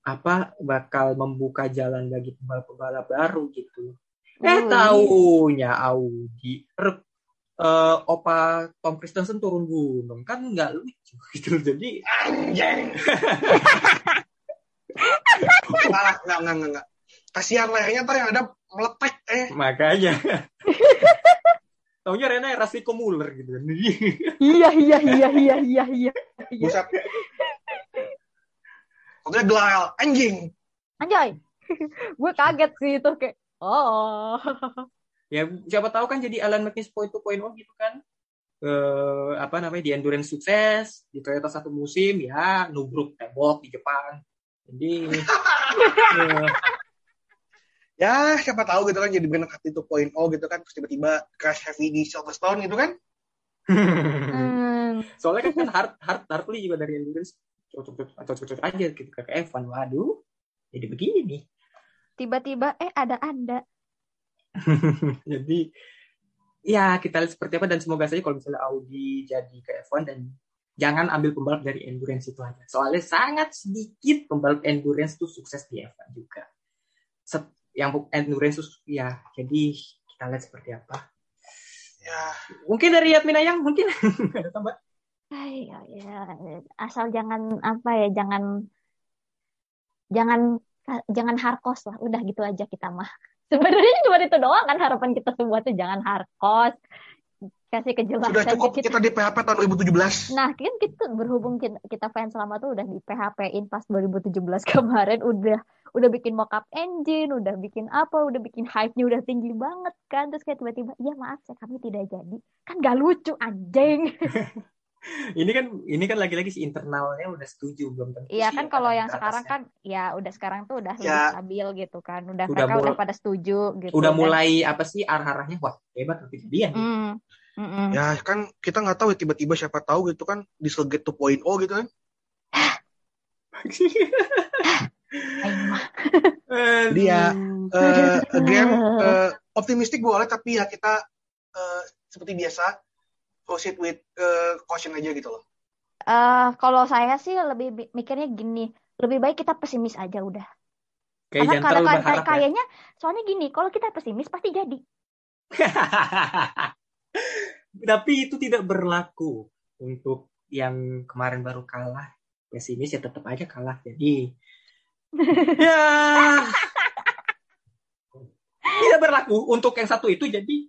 apa bakal membuka jalan bagi pembalap-pembalap baru gitu. Eh Wih. taunya Audi eh, opa Tom Christensen turun gunung kan nggak lucu (laughs) gitu jadi Anjing. Salah, enggak, enggak, enggak, enggak. Kasihan lehernya ntar yang ada meletek eh. makanya taunya Rena Erasiko Muller gitu kan Iya iya iya iya iya iya. Buset. Pokoknya Glael, anjing. Anjay. Gue kaget sih itu kayak oh. Ya siapa tahu kan jadi Alan McNeese point to point gitu kan eh apa namanya di endurance sukses di Toyota satu musim ya nubruk tembok di Jepang jadi eh, (laughs) ya siapa tahu gitu kan jadi brand Ducati 2.0 gitu kan terus tiba-tiba crash heavy di Silverstone gitu kan Hmm. Soalnya kan hard hard Hartley juga dari endurance cocok cocok cocok aja gitu ke F1 waduh jadi begini Tiba-tiba eh ada anda. (laughs) jadi ya kita lihat seperti apa dan semoga saja kalau misalnya Audi jadi ke F1 dan jangan ambil pembalap dari endurance itu aja soalnya sangat sedikit pembalap endurance itu sukses di F1 juga Set- yang endurance itu ya jadi kita lihat seperti apa ya mungkin dari Yatmina yang mungkin (laughs) ada tambah Ay, ya, ya. Asal jangan apa ya, jangan jangan jangan harkos lah. Udah gitu aja kita mah. Sebenarnya cuma itu doang kan harapan kita semua tuh jangan harkos. Kasih kejelasan sudah cukup dikit. kita di PHP tahun 2017 Nah, kan kita berhubung kita, kita fans lama tuh udah di PHP-in pas 2017 (laughs) kemarin udah udah bikin mockup engine, udah bikin apa, udah bikin hype-nya udah tinggi banget kan. Terus kayak tiba-tiba, "Iya, maaf saya kami tidak jadi." Kan gak lucu anjing. (laughs) ini kan ini kan lagi-lagi si internalnya udah setuju belum tentu Iya kan kalau yang sekarang kan ya udah sekarang tuh udah lebih Ya. stabil gitu kan. Udah, Udah mereka udah pada setuju gitu. udah Dan- mulai apa sih arah-arahnya wah hebat tapi kejadian Hmm, mm-mm. ya kan kita nggak tahu ya tiba-tiba siapa tahu gitu kan Dieselgate 2.0 gitu kan (laughs) ya, Eh, again eh, optimistik boleh tapi ya kita eh, seperti biasa proceed with eh, caution aja gitu loh Eh, kalau saya sih lebih bi- mikirnya gini, lebih baik kita pesimis aja udah. kayak Karena berharap ya. kayaknya soalnya gini, kalau kita pesimis pasti jadi. (laughs) tapi itu tidak berlaku untuk yang kemarin baru kalah pesimis ya tetap aja kalah jadi (laughs) ya tidak berlaku untuk yang satu itu jadi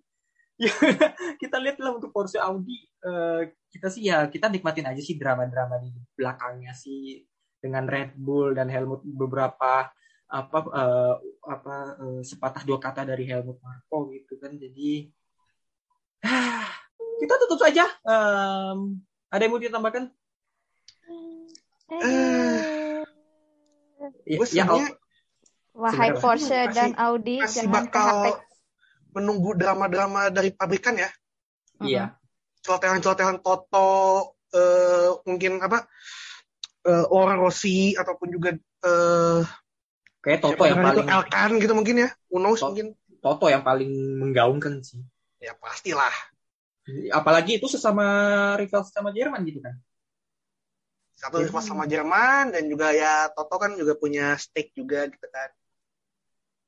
ya, (laughs) kita lihatlah untuk Porsche Audi eh, kita sih ya kita nikmatin aja sih drama-drama di belakangnya sih dengan Red Bull dan Helmut beberapa apa eh, apa eh, sepatah dua kata dari Helmut Marko gitu kan. Jadi (sighs) kita tutup saja. Em, ada yang mau ditambahkan? Eh, ya, ya, Wahai Porsche dan Audi masih jangan bakal. Menunggu drama-drama dari pabrikan ya? Iya. Celotehan-celotehan Toto eh, mungkin apa eh, Laura Rossi ataupun juga eh, kayak Toto yang paling Elkan gitu mungkin ya? Unos Toto. mungkin? Toto yang paling menggaungkan sih. Ya pastilah. Apalagi itu sesama rival sama Jerman gitu kan? Satu rival sama Jerman dan juga ya Toto kan juga punya stake juga gitu kan.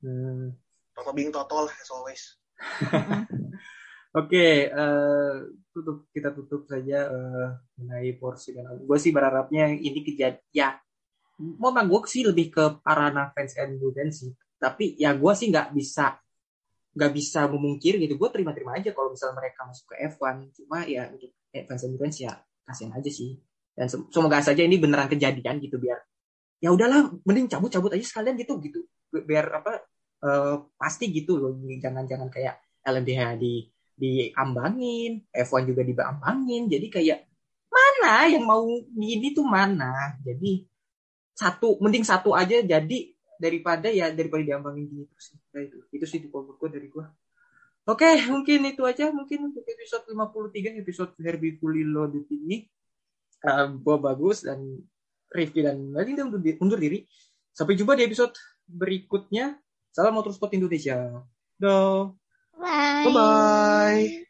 Hmm. Toto being Toto lah as always (laughs) Oke, eh, tutup kita tutup saja eh, mengenai Porsche dan gue sih berharapnya ini kejadian. Ya, memang gue sih lebih ke Arana fans endurance sih. Tapi ya gue sih nggak bisa nggak bisa memungkir gitu. Gue terima-terima aja kalau misalnya mereka masuk ke F1. Cuma ya untuk eh, fans endurance ya kasihan aja sih. Dan sem- semoga saja ini beneran kejadian gitu biar ya udahlah mending cabut-cabut aja sekalian gitu gitu biar apa eh, pasti gitu loh jangan-jangan kayak LMDH di diambangin, F1 juga diambangin. Jadi kayak mana yang mau ini tuh mana? Jadi satu mending satu aja jadi daripada ya daripada diambangin gini terus. Nah, itu itu sih gue dari gue. Oke, mungkin itu aja mungkin untuk episode 53 episode Herbie Fully Loaded ini. Eh, gua bagus dan Rifki dan undur, di- undur diri. Sampai jumpa di episode berikutnya. Salam Motorsport Indonesia. Do. Bye. bye bye